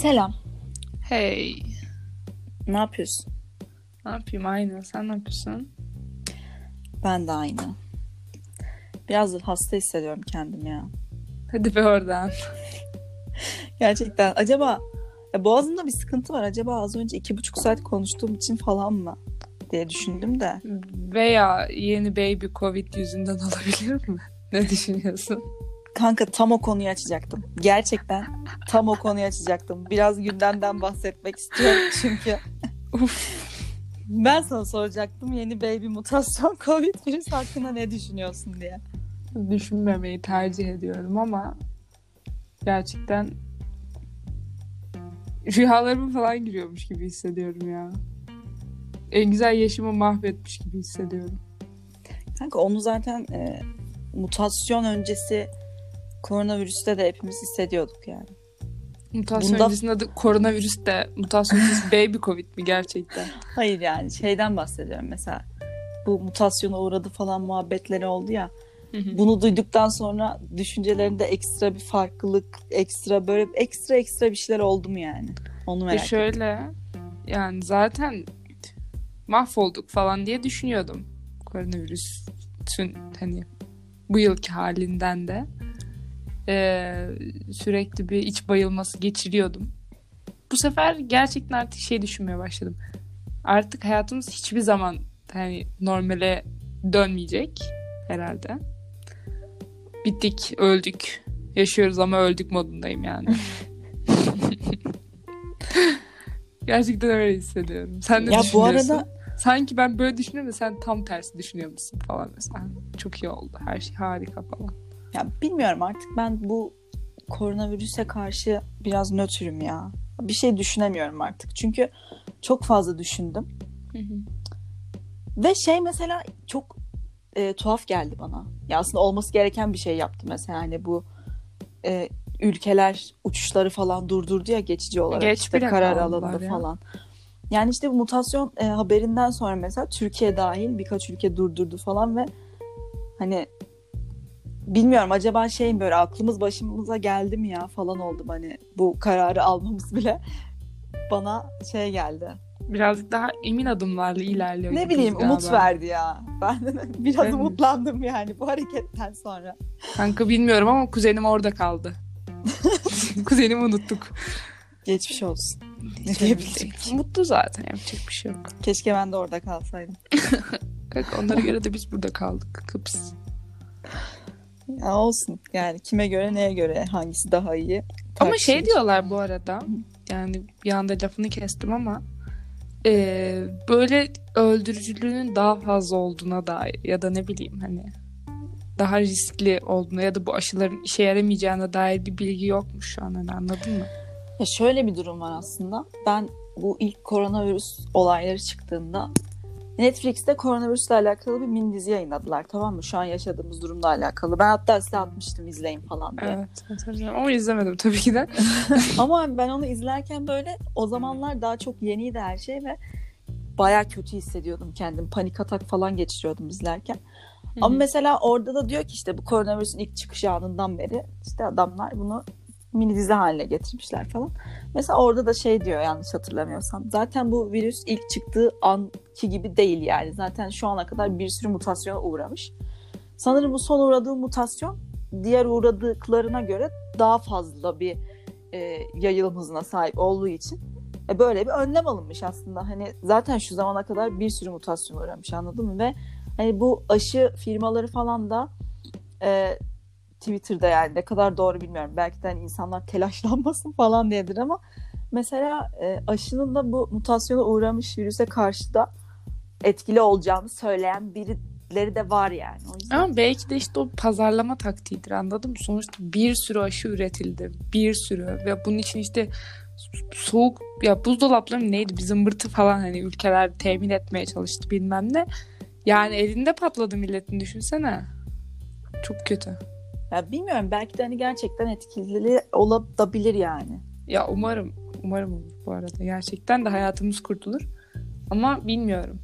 Selam. Hey. Ne yapıyorsun? Ne yapayım aynı. Sen ne yapıyorsun? Ben de aynı. Biraz hasta hissediyorum kendimi ya. Hadi be oradan. Gerçekten. Acaba ya boğazımda bir sıkıntı var. Acaba az önce iki buçuk saat konuştuğum için falan mı? diye düşündüm de. Veya yeni baby covid yüzünden olabilir mi? Ne düşünüyorsun? Kanka tam o konuyu açacaktım. Gerçekten tam o konuyu açacaktım. Biraz gündemden bahsetmek istiyorum çünkü. Ben sana soracaktım yeni baby mutasyon covid virüs hakkında ne düşünüyorsun diye. Düşünmemeyi tercih ediyorum ama gerçekten rüyalarıma falan giriyormuş gibi hissediyorum ya. En güzel yaşımı mahvetmiş gibi hissediyorum. Kanka onu zaten e, mutasyon öncesi koronavirüste de hepimiz hissediyorduk yani. Mutasyon Bunda- öncesinde adı koronavirüs de mutasyonsuz baby covid mi gerçekten? Hayır yani şeyden bahsediyorum mesela. Bu mutasyona uğradı falan muhabbetleri oldu ya. Bunu duyduktan sonra düşüncelerinde ekstra bir farklılık, ekstra böyle ekstra ekstra bir şeyler oldu mu yani? Onu merak ettim. E şöyle yani zaten mahvolduk falan diye düşünüyordum. Koronavirüsün hani bu yılki halinden de Ee, sürekli bir iç bayılması geçiriyordum. Bu sefer gerçekten artık şey düşünmeye başladım. Artık hayatımız hiçbir zaman hani normale dönmeyecek herhalde. Bittik, öldük. Yaşıyoruz ama öldük modundayım yani. Gerçekten öyle hissediyorum. Sen ne Ya bu arada Sanki ben böyle düşünüyorum da sen tam tersi düşünüyor musun falan mesela. Çok iyi oldu. Her şey harika falan. Ya bilmiyorum artık ben bu koronavirüse karşı biraz nötrüm ya. Bir şey düşünemiyorum artık. Çünkü çok fazla düşündüm. Ve şey mesela çok e, tuhaf geldi bana. Ya aslında olması gereken bir şey yaptı mesela hani bu e, ülkeler uçuşları falan durdurdu ya geçici olarak Geç işte karar alındı ya. falan. Yani işte bu mutasyon e, haberinden sonra mesela Türkiye dahil birkaç ülke durdurdu falan ve hani bilmiyorum acaba şey mi böyle aklımız başımıza geldi mi ya falan oldum hani bu kararı almamız bile bana şey geldi. Birazcık daha emin adımlarla ilerliyor. Ne bileyim umut galiba. verdi ya. Ben de biraz Evet. umutlandım yani bu hareketten sonra. Kanka bilmiyorum ama kuzenim orada kaldı. Kuzenimi unuttuk. Geçmiş olsun. Ne diyebildim ki? Mutlu zaten yapacak bir şey yok. Keşke ben de orada kalsaydım. Kanka onlara göre de biz burada kaldık. Kıps. Ya olsun. Yani kime göre neye göre hangisi daha iyi. Ama şey diyorlar bu arada. Yani bir anda lafını kestim ama e, böyle öldürücülüğünün daha fazla olduğuna dair ya da ne bileyim hani daha riskli olduğuna ya da bu aşıların işe yaramayacağına dair bir bilgi yokmuş şu an hani anladın mı? Ya şöyle bir durum var aslında. Ben bu ilk koronavirüs olayları çıktığında Netflix'te koronavirüsle alakalı bir mini dizi yayınladılar tamam mı? Şu an yaşadığımız durumla alakalı. Ben hatta size atmıştım izleyin falan diye. Evet. hatırlıyorum Ama izlemedim tabii ki de. Ama ben onu izlerken böyle o zamanlar daha çok yeniydi her şey ve baya kötü hissediyordum kendim. Panik atak falan geçiriyordum izlerken. Ama mesela orada da diyor ki işte bu koronavirüsün ilk çıkış anından beri işte adamlar bunu mini dizi haline getirmişler falan. Mesela orada da şey diyor yanlış hatırlamıyorsam. Zaten bu virüs ilk çıktığı anki gibi değil yani. Zaten şu ana kadar bir sürü mutasyona uğramış. Sanırım bu son uğradığı mutasyon diğer uğradıklarına göre daha fazla bir e, yayılım hızına sahip olduğu için e, böyle bir önlem alınmış aslında. Hani zaten şu zamana kadar bir sürü mutasyon uğramış anladın mı? Ve hani bu aşı firmaları falan da e, Twitter'da yani ne kadar doğru bilmiyorum. Belki de hani insanlar telaşlanmasın falan diyedir ama mesela e, aşının da bu mutasyona uğramış virüse karşı da etkili olacağını söyleyen birileri de var yani. O Ama belki de işte o pazarlama taktiğidir anladın mı? Sonuçta bir sürü aşı üretildi. Bir sürü ve bunun için işte soğuk ya buzdolapları neydi bir zımbırtı falan hani ülkeler temin etmeye çalıştı bilmem ne. Yani elinde patladı milletin düşünsene. Çok kötü. Ya bilmiyorum belki de hani gerçekten etkili olabilir yani. Ya umarım umarım olur bu arada. Gerçekten de hayatımız kurtulur. Ama bilmiyorum.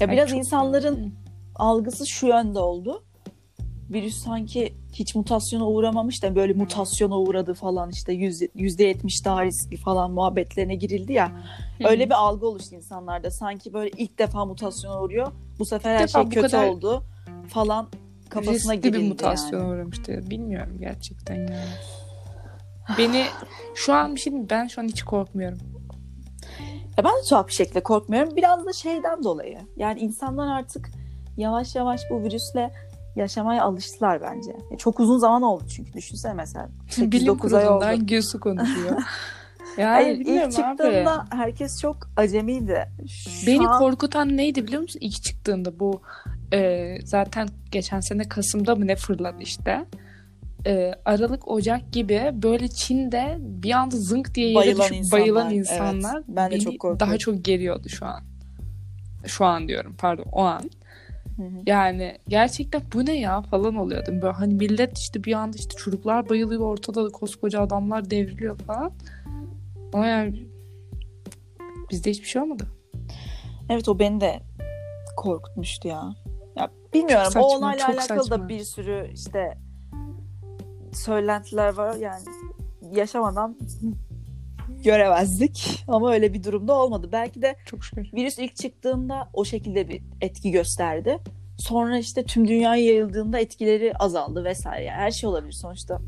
Ya Ay, biraz çok- insanların algısı şu yönde oldu. Virüs sanki hiç mutasyona uğramamış da böyle mutasyona uğradı falan işte yüz- yüzde yetmiş daha riskli falan muhabbetlerine girildi ya. Öyle bir algı oluştu insanlarda. Sanki böyle ilk defa mutasyona uğruyor. Bu sefer her defa şey kötü kadar oldu falan kafasına riskli bir mutasyona yani. uğramıştı. Bilmiyorum gerçekten yani. Beni şu an bir şey ben şu an hiç korkmuyorum. Ya ben de tuhaf bir şekilde korkmuyorum. Biraz da şeyden dolayı. Yani insanlar artık yavaş yavaş bu virüsle yaşamaya alıştılar bence. Ya çok uzun zaman oldu çünkü. Düşünsene mesela. Bilim 8-9 ay oldu. Gülsü konuşuyor. yani Hayır ilk abi. çıktığında herkes çok acemiydi. Şu Beni an- korkutan neydi biliyor musun? İlk çıktığında bu e, zaten geçen sene Kasım'da mı ne fırladı işte. E, Aralık Ocak gibi böyle Çin'de bir anda zınk diye yere Bayılan düşüp insanlar, bayılan evet. insanlar Ben de çok korkuyorum. daha çok geriyordu şu an. Şu an diyorum pardon o an. Hı hı. Yani gerçekten bu ne ya falan oluyordum. Böyle hani millet işte bir anda işte çocuklar bayılıyor ortada da koskoca adamlar devriliyor falan. Ama yani bizde hiçbir şey olmadı. Evet o beni de korkutmuştu ya. Ya bilmiyorum saçma, o olayla alakalı da saçma. bir sürü işte söylentiler var yani yaşamadan göremezdik ama öyle bir durumda olmadı. Belki de Çok şükür. virüs ilk çıktığında o şekilde bir etki gösterdi. Sonra işte tüm dünyaya yayıldığında etkileri azaldı vesaire. Yani her şey olabilir sonuçta.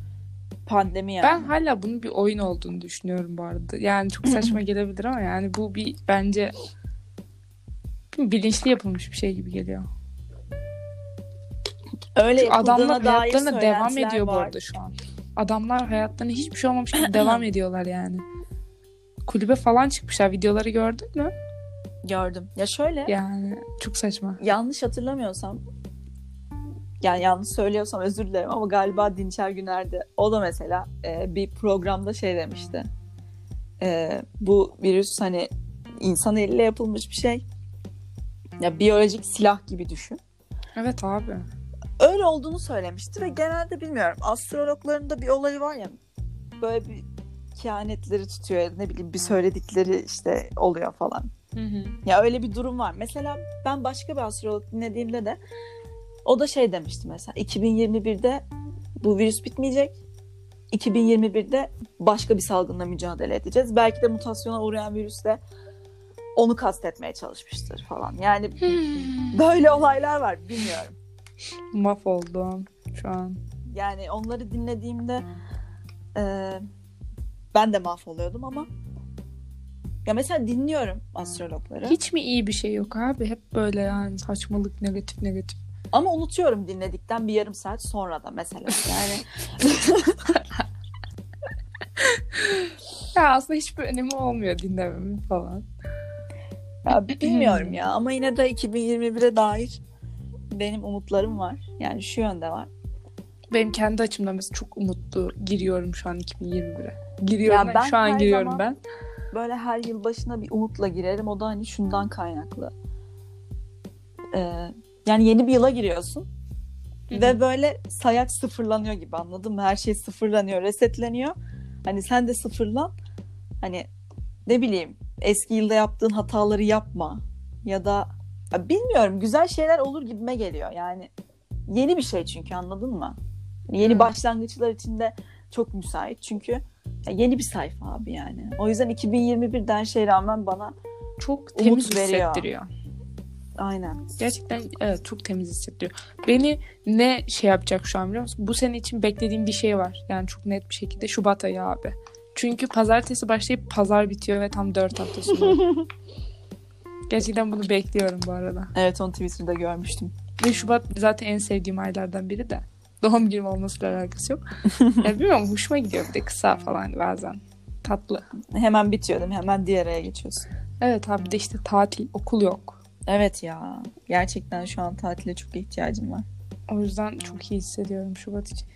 Pandemi yani. Ben hala bunun bir oyun olduğunu düşünüyorum bu arada. Yani çok saçma gelebilir ama yani bu bir bence bilinçli yapılmış bir şey gibi geliyor. Öyle Çünkü adamlar hayatlarına devam ediyor bu var. arada şu an. Adamlar hayatlarına hiçbir şey olmamış gibi devam ediyorlar yani. Kulübe falan çıkmışlar. Videoları gördün mü? Gördüm. Ya şöyle Yani çok saçma. yanlış hatırlamıyorsam yani yanlış söylüyorsam özür dilerim ama galiba Dinçer Güner'de o da mesela e, bir programda şey demişti. E, bu virüs hani insan eliyle yapılmış bir şey. Ya biyolojik silah gibi düşün. Evet abi. Öyle olduğunu söylemişti ve genelde bilmiyorum astrologların da bir olayı var ya böyle bir kehanetleri tutuyor ne bileyim bir söyledikleri işte oluyor falan. Hı hı. Ya öyle bir durum var. Mesela ben başka bir astrolog dinlediğimde de o da şey demişti mesela 2021'de bu virüs bitmeyecek. 2021'de başka bir salgınla mücadele edeceğiz. Belki de mutasyona uğrayan virüsle onu kastetmeye çalışmıştır falan. Yani böyle olaylar var bilmiyorum. Mahvoldum şu an. Yani onları dinlediğimde e, ben de mahvoluyordum ama ya mesela dinliyorum astrologları. Hiç mi iyi bir şey yok abi? Hep böyle yani saçmalık negatif negatif. Ama unutuyorum dinledikten bir yarım saat sonra da mesela. Yani Ya aslında hiçbir önemi olmuyor dinlememin falan. ya bilmiyorum ya ama yine de 2021'e dair benim umutlarım var. Yani şu yönde var. Benim kendi açımdan mesela çok umutlu giriyorum şu an 2021'e. Giriyorum Ya ben, şu an giriyorum ben. Böyle her yıl başına bir umutla girerim. O da hani şundan kaynaklı. Ee, yani yeni bir yıla giriyorsun. Hı hı. Ve böyle sayaç sıfırlanıyor gibi anladın mı? Her şey sıfırlanıyor, resetleniyor. Hani sen de sıfırlan. Hani ne bileyim eski yılda yaptığın hataları yapma. Ya da bilmiyorum güzel şeyler olur gibime geliyor. Yani yeni bir şey çünkü anladın mı? Hani Yeni Hı. başlangıçlar için de çok müsait. Çünkü yeni bir sayfa abi yani. O yüzden 2021'den her şeye rağmen bana Çok temiz veriyor. hissettiriyor. aynen. Gerçekten evet çok temiz hissettiriyor. Beni ne şey yapacak şu an biliyor musun? Bu sene için beklediğim bir şey var. Yani çok net bir şekilde Şubat ayı abi. Çünkü pazartesi başlayıp pazar bitiyor ve tam 4 hafta sürüyor. Gerçekten bunu bekliyorum bu arada. Evet onu Twitter'da görmüştüm. Ve Şubat zaten en sevdiğim aylardan biri de. Doğum günüm olmasıyla alakası yok. ya bilmiyorum hoşuma gidiyor bir de kısa falan bazen. Tatlı. Hemen bitiyor değil mi? Hemen diğer aya geçiyorsun. Evet abi de işte tatil, okul yok. Evet ya. Gerçekten şu an tatile çok ihtiyacım var. O yüzden çok iyi hissediyorum Şubat için.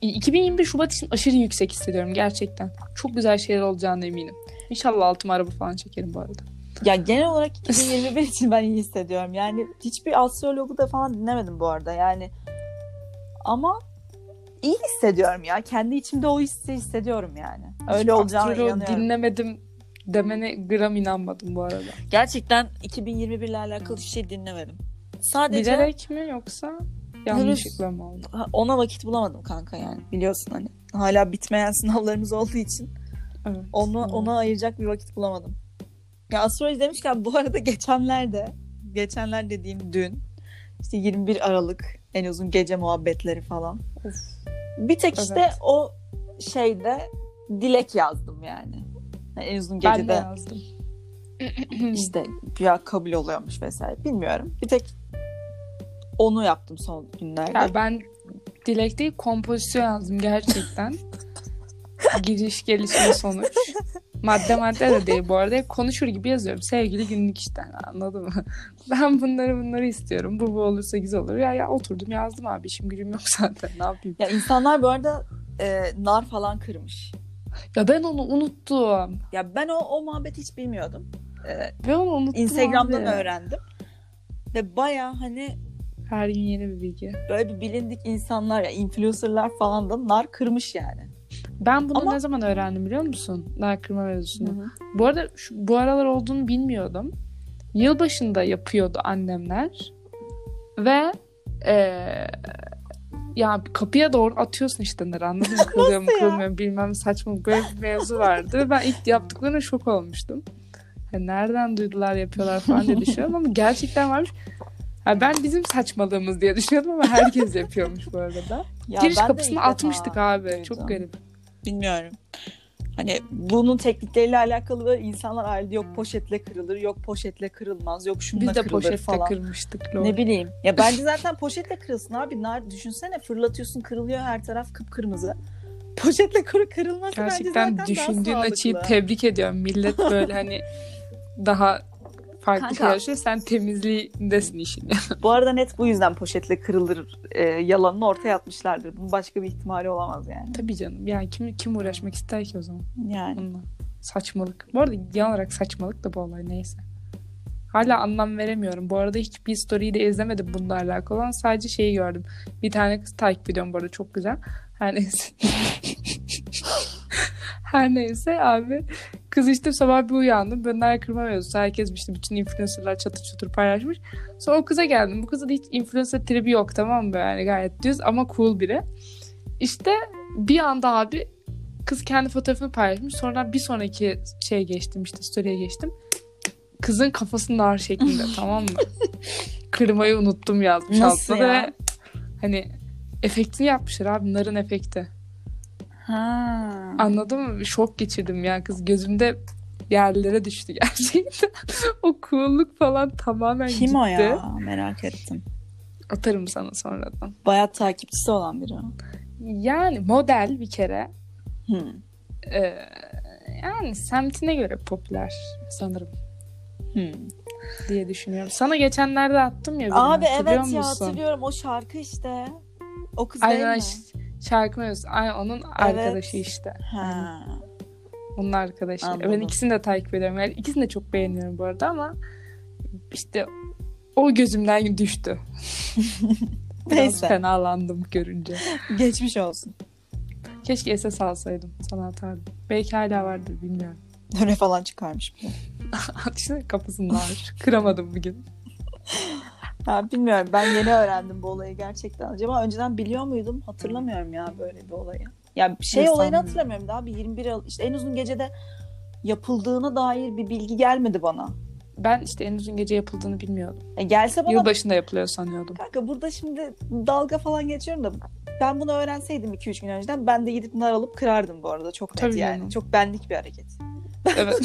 2021 Şubat için aşırı yüksek hissediyorum gerçekten. Çok güzel şeyler olacağına eminim. İnşallah altıma araba falan çekerim bu arada. Ya genel olarak 2021 için ben iyi hissediyorum. Yani hiçbir astrologu da falan dinlemedim bu arada. Yani ama iyi hissediyorum ya. Kendi içimde o hissi hissediyorum yani. Öyle olacağına Astroloğu inanıyorum. dinlemedim demene gram inanmadım bu arada. Gerçekten 2021 ile alakalı hiçbir şey dinlemedim. Sadece Bilerek mi yoksa? Yanlışlıkla mı oldu? Ona vakit bulamadım kanka yani biliyorsun hani. Hala bitmeyen sınavlarımız olduğu için Evet. onu Evet. ona ayıracak bir vakit bulamadım. Ya astroloji demişken bu arada geçenlerde geçenler dediğim dün işte 21 Aralık en uzun gece muhabbetleri falan. Of. Bir tek işte Evet. o şeyde dilek yazdım yani. Yani en uzun Ben de gecede yazdım. işte ya kabul oluyormuş vesaire bilmiyorum. Bir tek onu yaptım son günlerde. Ya ben dilek değil kompozisyon yazdım gerçekten. Giriş, gelişme, sonuç. Madde madde de değil bu arada. Konuşur gibi yazıyorum. Sevgili günlük işte. Anladın mı? Ben bunları bunları istiyorum. Bu bu olursa güzel olur. Ya ya oturdum yazdım abi. İşim gücüm yok zaten. Ne yapayım? Ya insanlar bu arada e, nar falan kırmış. Ya ben onu unuttum. Ya ben o o muhabbeti hiç bilmiyordum. E, Ben onu unuttum Instagram'dan abi. öğrendim. Ve baya hani Her gün yeni bir bilgi. böyle bir bilindik insanlar ya influencerlar falan da nar kırmış yani. Ben bunu Ama- ne zaman öğrendim biliyor musun? Nar kırma mevzusunu. Bu arada şu, bu aralar olduğunu bilmiyordum. Yılbaşında yapıyordu annemler. Ve eee ya kapıya doğru atıyorsun işte narı anladın mı? Kırılıyor mu kırılmıyor mu bilmem saçma böyle bir mevzu vardı. Ben ilk yaptıklarına şok olmuştum. Yani nereden duydular yapıyorlar falan diye düşünüyorum ama gerçekten varmış. Ha ben bizim saçmalığımız diye düşünüyordum ama herkes yapıyormuş bu arada. Ya Giriş defa atmıştık abi. duydum. Çok garip. Bilmiyorum. Hani bunun teknikleriyle alakalı da insanlar ayrıldı. Yok poşetle kırılır, yok poşetle kırılmaz, yok şununla Biz de kırılır falan. kırmıştık. lol. Ne bileyim. Ya bence zaten poşetle kırılsın abi. Nar düşünsene fırlatıyorsun kırılıyor her taraf kıpkırmızı. Poşetle kuru kırılması bence Gerçekten zaten düşündüğün açıyı tebrik ediyorum. Millet böyle hani daha farklı Kanka. Sen temizliğindesin işin. Bu arada net bu yüzden poşetle kırılır e, yalanını ortaya atmışlardır. Bunun başka bir ihtimali olamaz yani. Tabii canım. Yani kim kim uğraşmak ister ki o zaman Yani. bununla? Saçmalık. Bu arada genel olarak saçmalık da bu olay neyse. Hala anlam veremiyorum. Bu arada hiçbir story'i de izlemedim bununla alakalı olan. Sadece şeyi gördüm. Bir tane kız takip ediyorum bu arada çok güzel. Her neyse. Her neyse abi. Kız işte sabah bir uyandım. Benden kırma mevzusu. Herkes işte bütün influencerlar çatır çatır paylaşmış. Sonra o kıza geldim. Bu kızda da hiç influencer tribi yok tamam mı? Yani gayet düz ama cool biri. İşte bir anda abi kız kendi fotoğrafını paylaşmış. Sonra bir sonraki şeye geçtim işte story'e geçtim. Kızın kafası nar şeklinde tamam mı? Kırmayı unuttum yazmış Nasıl altına ya? ve hani efektini yapmışlar abi narın efekti. Ha. Anladın mı? Şok geçirdim ya kız gözümde yerlere düştü gerçekten. o cool'luk falan tamamen Kim gitti. o ya? Merak ettim. Atarım sana sonradan. Bayağı takipçisi olan biri. Yani model bir kere Hmm. Ee, yani semtine göre popüler sanırım Hmm. diye düşünüyorum. Sana geçenlerde attım ya. Abi evet ya musun? hatırlıyorum o şarkı işte. O kız Aynen değil mi? ş- şarkı mevzusu. Aynen onun arkadaşı işte. Ha. Onun arkadaşı. Anladım. Ben ikisini de takip ediyorum. Yani ikisini de çok beğeniyorum bu arada ama işte o gözümden düştü. Neyse. fenalandım görünce. Geçmiş olsun. Keşke SS alsaydım. Sana atardım. Belki hala vardır bilmiyorum. Öne falan çıkarmış bir de. işte kafasında var. Kıramadım bugün. Ha, bilmiyorum ben yeni öğrendim bu olayı gerçekten. Acaba önceden biliyor muydum? Hatırlamıyorum ya böyle bir olayı. Ya şey olayını hatırlamıyorum daha bir 21 Aralık işte en uzun gecede yapıldığına dair bir bilgi gelmedi bana. Ben işte en uzun gece yapıldığını bilmiyordum. E, gelse bana Yılbaşında yapılıyor sanıyordum. kanka burada şimdi dalga falan geçiyorum da ben bunu öğrenseydim 2-3 gün önceden ben de gidip nar alıp kırardım bu arada çok net Tabii yani. canım. Çok benlik bir hareket. Evet.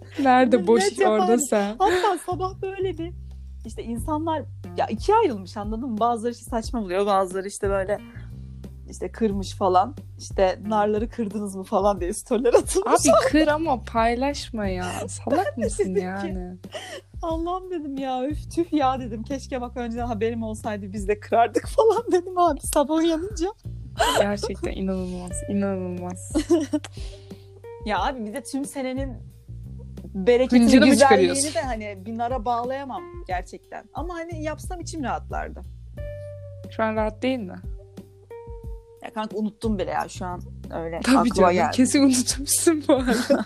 Nerede boş Net orada sen? Hatta sabah böyle bir işte insanlar ya ikiye ayrılmış anladın mı? Bazıları işte saçma buluyor. Bazıları işte böyle işte kırmış falan. İşte narları kırdınız mı falan diye storyler atılmış. Abi kır ama paylaşma ya. Salak mısın ki- yani? Allah'ım dedim ya üf tüh ya dedim. Keşke bak önceden haberim olsaydı biz de kırardık falan dedim abi sabah uyanınca. Gerçekten inanılmaz. inanılmaz. Ya abi bir de tüm senenin bereketini, Hıncını güzelliğini de hani bir nara bağlayamam gerçekten. Ama hani yapsam içim rahatlardı. Şu an rahat değil mi? Ya kanka unuttum bile ya şu an öyle Tabii aklıma canım. geldi. Kesin unutmuşsun bu arada.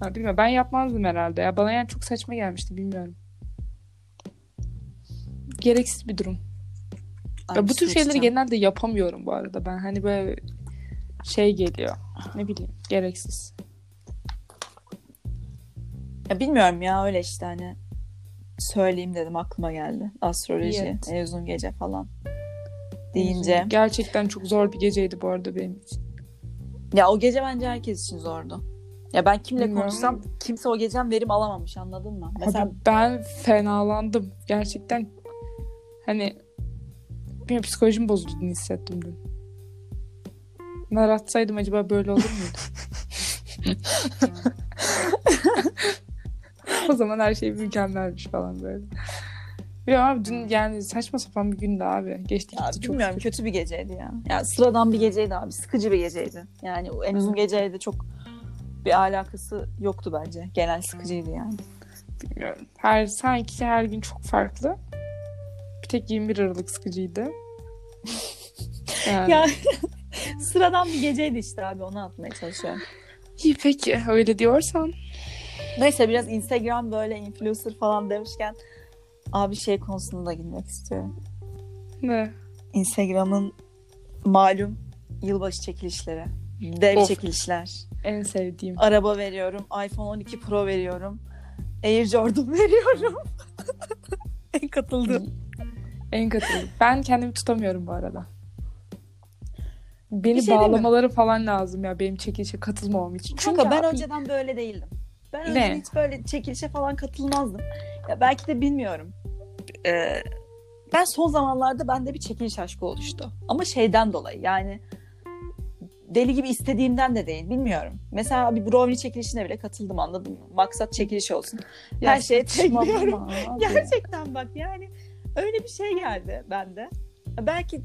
ha, bilmiyorum. Ben yapmazdım herhalde ya. Bana yani çok saçma gelmişti. Bilmiyorum. gereksiz bir durum. Ya bu tür şeyleri genelde yapamıyorum bu arada. Ben hani böyle şey geliyor. Ne bileyim gereksiz. Ya bilmiyorum ya öyle işte hani söyleyeyim dedim aklıma geldi. Astroloji, Evet. en uzun gece falan deyince. Gerçekten çok zor bir geceydi bu arada benim için. Ya o gece bence herkes için zordu. Ya ben kimle Bilmiyorum. konuşsam kimse o geceden verim alamamış anladın mı? Mesela Abi ben fenalandım. Gerçekten hani benim psikolojim bozulduğunu hissettim dün. Nar atsaydım acaba böyle olur muydu? o zaman her şey mükemmelmiş falan böyle. Ya abi dün yani saçma sapan bir gündü abi. Geçti ya gitti çok bilmiyorum şükür. kötü bir geceydi ya. Ya sıradan bir geceydi abi. Sıkıcı bir geceydi. Yani en uzun geceyle çok bir alakası yoktu bence. Genel sıkıcıydı yani. Bilmiyorum. Her, sanki her gün çok farklı. Bir tek 21 Aralık sıkıcıydı. Yani. Ya sıradan bir geceydi işte abi onu atmaya çalışıyorum. İyi peki öyle diyorsan. Neyse biraz Instagram böyle influencer falan demişken abi şey konusunda da girmek istiyorum. Ne? Instagram'ın malum yılbaşı çekilişleri. Dev Of. çekilişler. En sevdiğim. Araba veriyorum. iPhone 12 Pro veriyorum. Air Jordan veriyorum. en katıldığım. En katılım. Ben kendimi tutamıyorum bu arada. Beni şey bağlamaları falan lazım ya benim çekilişe katılmamam için. Çünkü Kanka ben abi- önceden böyle değildim. Ben Ne? hiç böyle çekilişe falan katılmazdım. Ya belki de bilmiyorum. Ee, ben son zamanlarda bende bir çekiliş aşkı oluştu. Ama şeyden dolayı yani deli gibi istediğimden de değil bilmiyorum. Mesela bir brownie çekilişine bile katıldım anladın mı? Maksat çekiliş olsun. Ya Her şeye abi. Gerçekten bak yani öyle bir şey geldi bende. Belki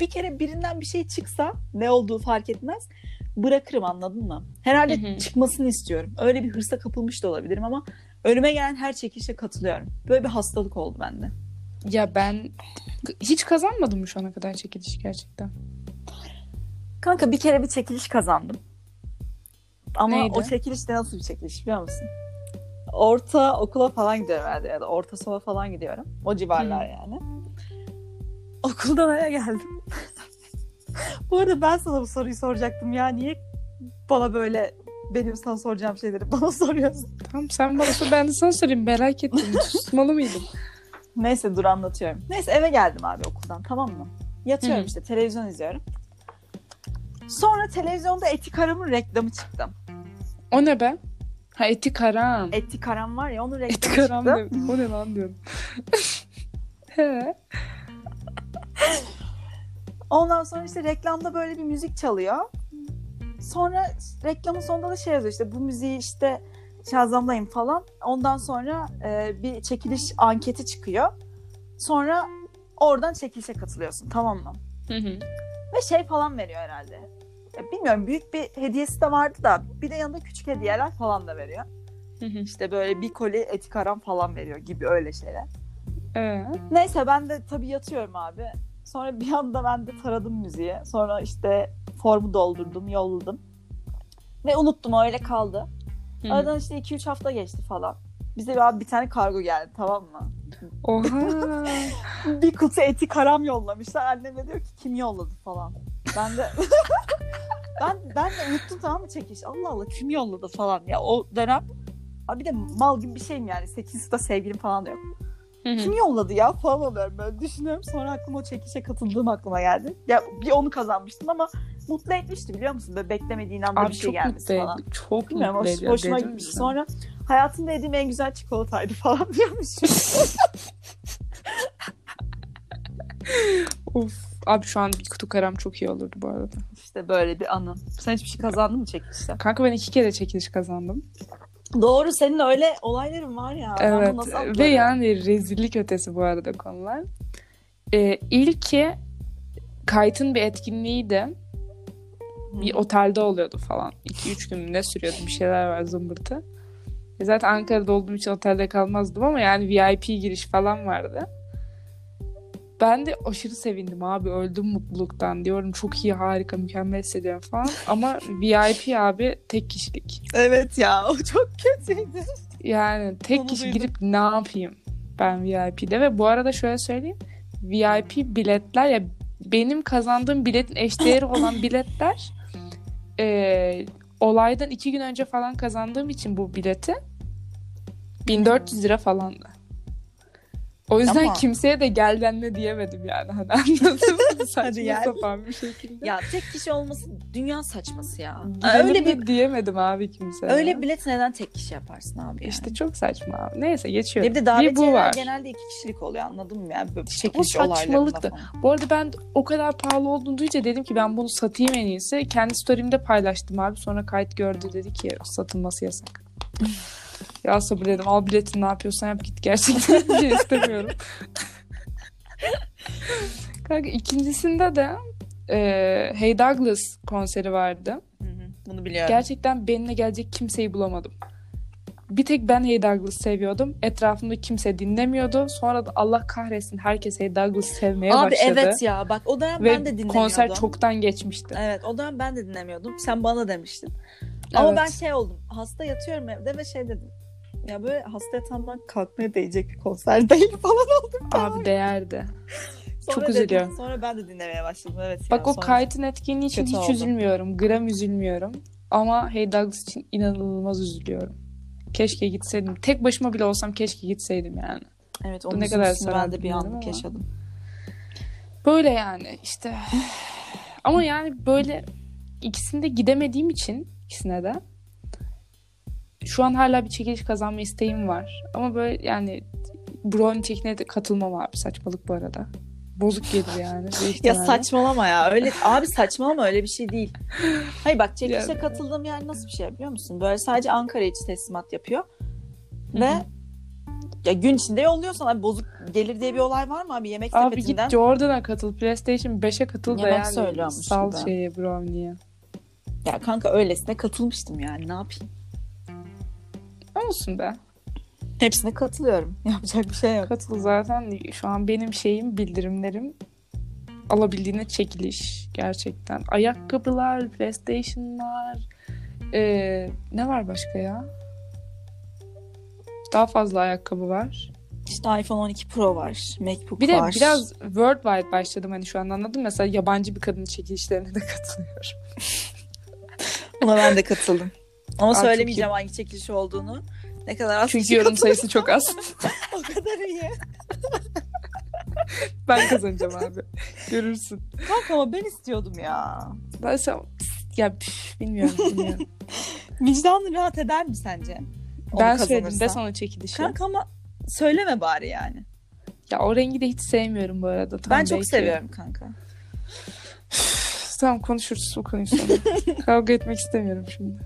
bir kere birinden bir şey çıksa ne olduğu fark etmez. Bırakırım anladın mı? Herhalde Hı hı. çıkmasını istiyorum. Öyle bir hırsa kapılmış da olabilirim ama önüme gelen her çekilişe katılıyorum. Böyle bir hastalık oldu bende. Ya ben hiç kazanmadım mı şu ana kadar çekiliş gerçekten? Kanka bir kere bir çekiliş kazandım. Ama Neydi? o çekiliş de nasıl bir çekiliş biliyor musun? Orta okula falan gidiyorum herhalde ya da orta sona falan gidiyorum. O civarlar Hı. yani. Okuldan eve geldim. bu arada ben sana bu soruyu soracaktım ya. Niye bana böyle benim sana soracağım şeyleri bana soruyorsun? Tamam sen bana sor ben de sana sorayım merak ettim. Susmalı mıydım? Neyse dur anlatıyorum. Neyse eve geldim abi okuldan tamam mı? Yatıyorum Hı hı. işte televizyon izliyorum. Sonra televizyonda Etik Aram'ın reklamı çıktı. O ne be? Ha etik haram. Etik Aram var ya onun reklamı Etik haram çıktı. ne? O ne lan diyorum. He. Ondan sonra işte reklamda böyle bir müzik çalıyor. Sonra reklamın sonunda da şey yazıyor işte bu müziği işte Shazam'layın falan. Ondan sonra e, bir çekiliş anketi çıkıyor. Sonra oradan çekilişe katılıyorsun tamam mı? Hı hı. Ve şey falan veriyor herhalde. Ya bilmiyorum büyük bir hediyesi de vardı da bir de yanında küçük hediyeler falan da veriyor. Hı hı. İşte böyle bir koli etik aram falan veriyor gibi öyle şeyler. Ee, Neyse ben de tabii yatıyorum abi. Sonra bir anda ben de taradım müziği. Sonra işte formu doldurdum, yolladım. Ve unuttum öyle kaldı. hı. Aradan işte 2-3 hafta geçti falan. Bize bir, abi bir tane kargo geldi tamam mı? Oha. Bir kutu eti karam yollamışlar. Annem de diyor ki kim yolladı falan. Ben de ben ben de unuttum tamam mı çekiş. Allah Allah kim yolladı falan. Ya o dönem bir de mal gibi bir şeyim yani. 8 sınıfta sevgilim falan da yok. Kim yolladı ya falan oluyorum böyle düşünüyorum. Sonra aklıma o çekişe katıldığım aklıma geldi. Ya bir onu kazanmıştım ama mutlu etmişti biliyor musun? Böyle beklemediğin anda Abi bir şey gelmesi mutlu falan. ediyor. Çok Bilmiyorum mutlu ediyor. hoşuma sana. Sonra hayatımda yediğim en güzel çikolataydı falan diyormuşum. Of. Abi şu an bir kutu karam çok iyi olurdu bu arada. işte böyle bir anı. Sen hiçbir şey kazandın mı çekilişte? Kanka ben iki kere çekiliş kazandım. Doğru senin öyle olayların var ya. Evet. Ve yani rezillik ötesi bu arada konular. Ee, ilki Kayıt'ın bir etkinliğiydi. Bir otelde oluyordu falan. 2-3 gün ne sürüyordu bir şeyler var zımbırtı. E zaten Ankara'da olduğum için otelde kalmazdım ama yani VIP giriş falan vardı. Ben de aşırı sevindim abi. Öldüm mutluluktan diyorum. Çok iyi, harika, mükemmel hissediyorum falan. Ama VIP abi tek kişilik. Evet ya o çok kötüydü. Yani tek Onu kişi duydum. girip ne yapayım? Ben VIP'de ve bu arada şöyle söyleyeyim. VIP biletler ya benim kazandığım biletin eşdeğeri olan biletler e, olaydan iki gün önce falan kazandığım için bu bileti 1400 lira falandı. O yüzden Ama- kimseye de gel benle diyemedim yani. Hani anladın mı? Saçma sapan bir şekilde. Ya tek kişi olması dünya saçması ya. Gidelim öyle de bir diyemedim abi kimseye. öyle bilet neden tek kişi yaparsın abi yani? İşte çok saçma abi. Neyse geçiyorum. de bir bu davetiyeler var. genelde iki kişilik oluyor anladın mı? Yani böyle İşte çekiliş olaylarında falan. Bu arada ben o kadar pahalı olduğunu duyunca dedim ki ben bunu satayım en iyisi. Kendi story'imde paylaştım abi. Sonra kayıt gördü dedi ki satılması yasak. Ya sabır dedim al biletini ne yapıyorsan yap git gerçekten bir şey istemiyorum. Kanka ikincisinde de e, Hey Douglas konseri vardı. Hı hı, Bunu biliyorum. Gerçekten benimle gelecek kimseyi bulamadım. Bir tek ben Hey Douglas seviyordum. Etrafımda kimse dinlemiyordu. Sonra da Allah kahretsin herkes Hey Douglas sevmeye Abi başladı. evet ya bak o dönem Ve ben de dinlemiyordum. konser çoktan geçmişti. Evet o dönem ben de dinlemiyordum. Sen bana demiştin. Ama Evet. ben şey oldum. Hasta yatıyorum evde ve şey dedim. Ya böyle hasta yatağımdan kalkmaya değecek bir konser değil falan oldum. Abi değerdi. Sonra çok dedim- üzülüyorum. Sonra ben de dinlemeye başladım. Evet Bak ya, o kayıtın etkinliği için hiç oldu. üzülmüyorum. Gram üzülmüyorum. Ama Hey Douglas için inanılmaz üzülüyorum. Keşke gitseydim. Tek başıma bile olsam keşke gitseydim yani. Evet onun ne kadar ben de bir anlık ama. yaşadım. Böyle yani işte. Ama yani böyle ikisinde gidemediğim için ikisine de şu an hala bir çekiliş kazanma isteğim var. Ama böyle yani Brown çekine de katılmam abi. Saçmalık bu arada. Bozuk gelir yani. Ya saçmalama ya. Öyle abi saçmalama öyle bir şey değil. Hayır bak çekilişe Yani. katıldığım yer nasıl bir şey biliyor musun? Böyle sadece Ankara içi teslimat yapıyor. Ve Hı ya gün içinde yolluyor sana bozuk gelir diye bir olay var mı abi yemek Abi sepetinden? git Jordan'a katıl. PlayStation 5'e katıl da Yemek yani. söylüyormuş Sal şeye Brownie'ye. Ya kanka öylesine katılmıştım yani ne yapayım? Olsun be. Hepsine katılıyorum. Yapacak bir şey yok. Katıl zaten şu an benim şeyim bildirimlerim alabildiğine çekiliş gerçekten. Ayakkabılar, PlayStation'lar ee, ne var başka ya? Daha fazla ayakkabı var. İşte iPhone 12 Pro var. MacBook Bir de var. biraz worldwide başladım hani şu an anladın mı? Mesela yabancı bir kadının çekilişlerine de katılıyorum. Buna ben de katıldım. Ama Aa, çok söylemeyeceğim hangi çekiliş olduğunu. Ne kadar az Çünkü yorum sayısı çok az. o kadar iyi. ben kazanacağım abi. Görürsün. Kanka ama ben istiyordum ya. Ben sen... Ya püf, bilmiyorum bilmiyorum. Vicdanın rahat eder mi sence? Onu ben söyledim de sana çekilişi. Kanka ama söyleme bari yani. Ya o rengi de hiç sevmiyorum bu arada. Tam ben çok belki. seviyorum kanka. Tamam konuşuruz bu konuyu sonra. Kavga etmek istemiyorum şimdi.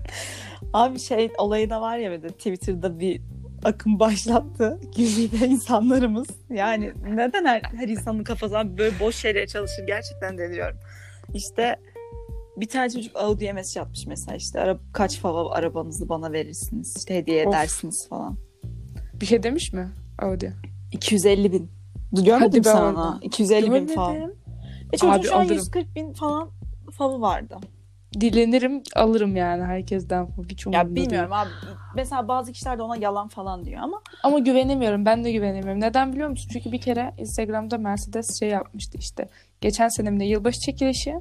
Abi şey olayı da var ya de Twitter'da bir akım başlattı. Güzide insanlarımız. Yani neden her, her insanın kafasından böyle boş şeylere çalışır gerçekten deliyorum. İşte bir tane çocuk Audi'ye mesaj atmış mesela işte ara, kaç fava arabanızı bana verirsiniz işte hediye Of. edersiniz falan. Bir şey demiş mi Audi? 250 bin. Görmedin Hadi onu? 250 bin falan. Görmedim. E çocuğun Abi şu an alırım. 140 bin falan favı vardı. Dilenirim alırım yani herkesten. Hiç umurumda Ya bilmiyorum değil. abi. Mesela bazı kişiler de ona yalan falan diyor ama Ama güvenemiyorum. Ben de güvenemiyorum. Neden biliyor musun? Çünkü bir kere Instagram'da Mercedes şey yapmıştı işte. Geçen senemde yılbaşı çekilişi.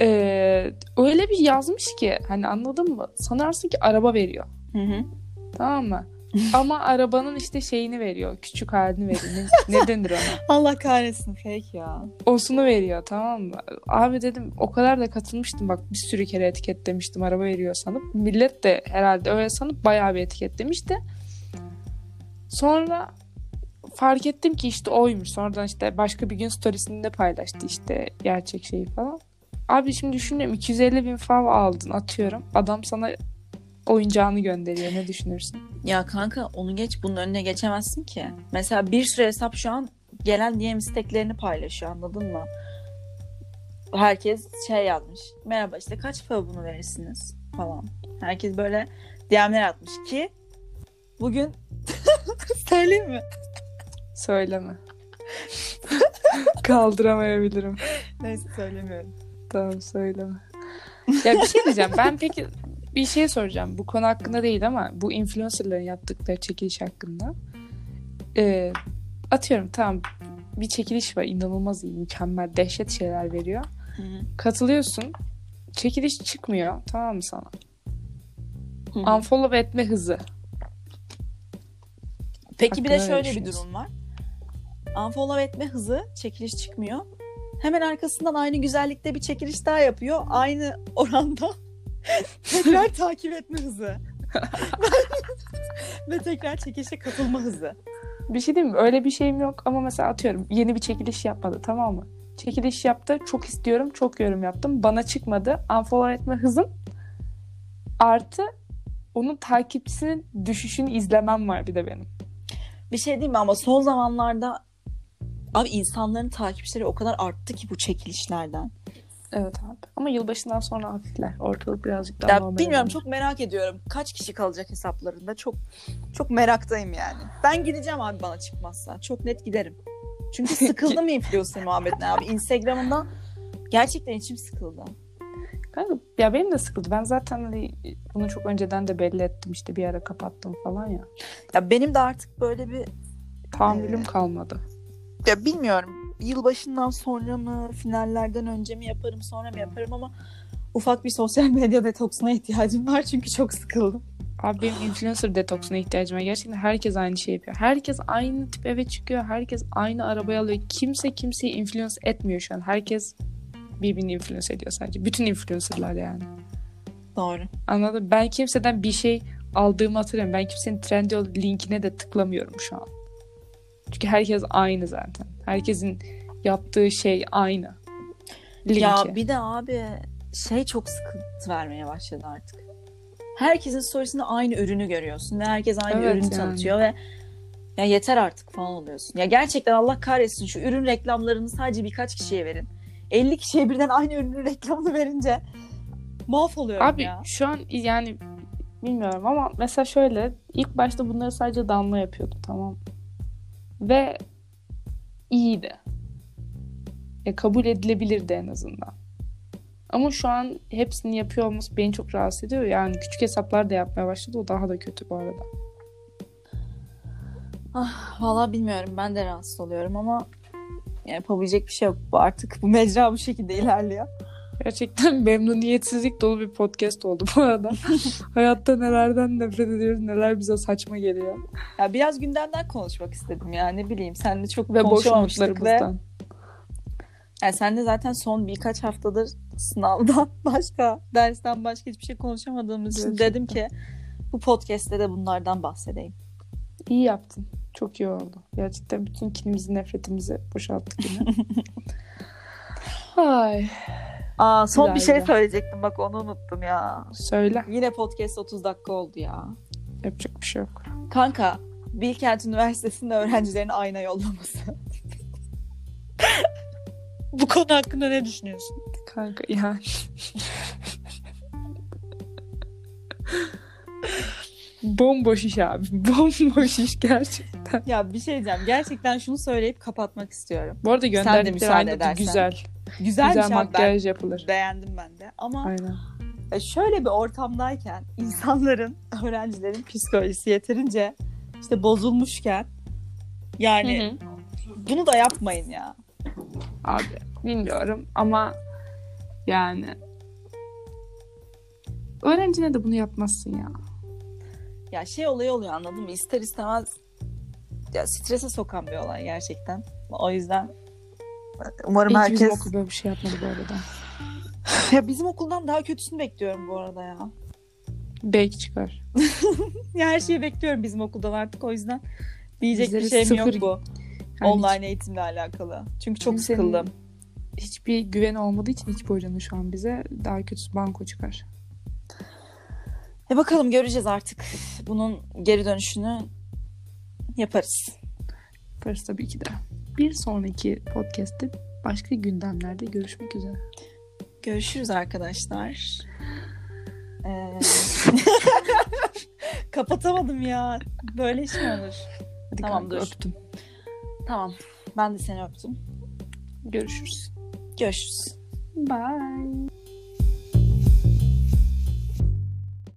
Ee, öyle bir yazmış ki hani anladın mı? Sanarsın ki araba veriyor. hı hı. Tamam mı? Ama arabanın işte şeyini veriyor. Küçük halini veriyor. Ne, ne denir ona? Allah kahretsin fake ya. Osunu veriyor tamam mı? Abi dedim o kadar da katılmıştım bak bir sürü kere etiketlemiştim araba veriyor sanıp. Millet de herhalde öyle sanıp bayağı bir etiketlemişti. Sonra fark ettim ki işte oymuş. Sonradan işte başka bir gün storiesinde paylaştı işte gerçek şeyi falan. Abi şimdi düşünüyorum 250 bin fav aldın atıyorum. Adam sana oyuncağını gönderiyor. Ne düşünürsün? Ya kanka onu geç bunun önüne geçemezsin ki. Mesela bir sürü hesap şu an gelen DM isteklerini paylaşıyor anladın mı? Herkes şey yazmış. Merhaba işte kaç para bunu verirsiniz falan. Herkes böyle DM'ler atmış ki bugün söyleyeyim mi? Söyleme. Kaldıramayabilirim. Neyse söylemiyorum. Tamam söyleme. Ya bir şey diyeceğim. Ben peki bir şey soracağım. Bu konu hakkında değil ama bu influencerların yaptıkları çekiliş hakkında. e, atıyorum tamam bir çekiliş var inanılmaz iyi mükemmel dehşet şeyler veriyor. Hı hı. Katılıyorsun çekiliş çıkmıyor tamam mı sana? Hı hı. Unfollow etme hızı. Peki bir de şöyle bir durum var. Unfollow etme hızı çekiliş çıkmıyor. Hemen arkasından aynı güzellikte bir çekiliş daha yapıyor. Aynı oranda tekrar takip etme hızı. Ve tekrar çekilişe katılma hızı. Bir şey diyeyim mi? Öyle bir şeyim yok ama mesela atıyorum yeni bir çekiliş yapmadı tamam mı? Çekiliş yaptı. Çok istiyorum. Çok yorum yaptım. Bana çıkmadı. Unfollow etme hızım artı onun takipçisinin düşüşünü izlemem var bir de benim. Bir şey diyeyim mi ama son zamanlarda abi insanların takipçileri o kadar arttı ki bu çekilişlerden. Evet abi. Ama yılbaşından sonra hafifler. Ortalık birazcık daha Ya normale bilmiyorum döner. çok merak ediyorum. Kaç kişi kalacak hesaplarında? Çok çok meraktayım yani. Ben gideceğim abi bana çıkmazsa. Çok net giderim. Çünkü sıkıldım influencer muhabbetine abi. Instagram'ından gerçekten içim sıkıldı. Kanka, ya benim de sıkıldı. Ben zaten hani bunu çok önceden de belli ettim. işte bir ara kapattım falan ya. Ya benim de artık böyle bir Tahammülüm Evet. kalmadı. ya bilmiyorum yılbaşından sonra mı finallerden önce mi yaparım sonra mı yaparım ama ufak bir sosyal medya detoksuna ihtiyacım var çünkü çok sıkıldım. Abi benim influencer detoksuna ihtiyacım var. Gerçekten herkes aynı şey yapıyor. Herkes aynı tip eve çıkıyor. Herkes aynı arabayı alıyor. Kimse kimseyi influence etmiyor şu an. Herkes birbirini influence ediyor sadece. Bütün influencerlar yani. Doğru. Anladın mı? Ben kimseden bir şey aldığımı hatırlıyorum. Ben kimsenin Trendyol linkine de tıklamıyorum şu an. Çünkü herkes aynı zaten. Herkesin yaptığı şey aynı. Linki. Ya bir de abi şey çok sıkıntı vermeye başladı artık. Herkesin storiesinde aynı ürünü görüyorsun ve herkes aynı Evet ürünü yani. tanıtıyor ve ya yeter artık falan oluyorsun. Ya gerçekten Allah kahretsin şu ürün reklamlarını sadece birkaç kişiye verin. 50 kişiye birden aynı ürünün reklamını verince mahvoluyorum Abi ya. şu an yani bilmiyorum ama mesela şöyle ilk başta bunları sadece Damla yapıyordu tamam. Ve iyiydi. Ya kabul edilebilirdi en azından. Ama şu an hepsini yapıyor olması beni çok rahatsız ediyor. Yani küçük hesaplar da yapmaya başladı. O daha da kötü bu arada. Ah, Valla bilmiyorum ben de rahatsız oluyorum ama yapabilecek bir şey yok. Bu artık bu mecra bu şekilde ilerliyor. Gerçekten memnuniyetsizlik dolu bir podcast oldu bu arada. Hayatta nelerden nefret ediyoruz, neler bize saçma geliyor. Ya biraz gündemden konuşmak istedim ya ne bileyim seninle çok Ve boş konuşamamıştık ve. Yani sen de zaten son birkaç haftadır sınavdan başka, dersten başka hiçbir şey konuşamadığımız için dedim ki bu podcast'te de bunlardan bahsedeyim. İyi yaptın. Çok iyi oldu. Gerçekten bütün kinimizi, nefretimizi boşalttık yine. Ay. Aa son bir Güzel, şey güzel. söyleyecektim bak onu unuttum ya. Söyle. Yine podcast 30 dakika oldu ya. Yapacak bir şey yok. Kanka Bilkent Üniversitesi'nde öğrencilerin ayna yollaması. bu konu hakkında ne düşünüyorsun? Kanka yani. Bomboş iş abi. Bomboş iş gerçekten. Ya bir şey diyeceğim. Gerçekten şunu söyleyip kapatmak istiyorum. Bu arada gönderdikleri müsaade aynı da edersen. güzel. Güzel, Güzel abi, ben makyaj yapılır. beğendim ben de. Ama Aynen. Ya şöyle bir ortamdayken insanların, öğrencilerin psikolojisi yeterince işte bozulmuşken yani Hı hı. bunu da yapmayın ya. Abi bilmiyorum ama yani öğrencine de bunu yapmazsın ya. Ya şey olayı oluyor anladın mı? İster istemez ya strese sokan bir olay gerçekten. O yüzden umarım İyi ki bizim herkes okul böyle bir şey yapmadı bu arada. ya bizim okuldan daha kötüsünü bekliyorum bu arada ya. Belki çıkar. Ya her şeyi bekliyorum bizim okuldan artık o yüzden diyecek bir Bizleri şeyim yok sıfır- bu. Yani Online eğitimle alakalı. Çünkü çok Kimsenin- sıkıldım. hiçbir güven olmadığı için hiçbir hocanın şu an bize daha kötüsü banko çıkar. E bakalım göreceğiz artık. Bunun geri dönüşünü yaparız. Yaparız tabii ki de. Bir sonraki podcast'te başka gündemlerde görüşmek üzere. Görüşürüz arkadaşlar. Ee... Kapatamadım ya. Böyle iş mi olur? Hadi Tamam, kanka, dur. öptüm. Tamam. Ben de seni öptüm. Görüşürüz. Görüşürüz. Bye.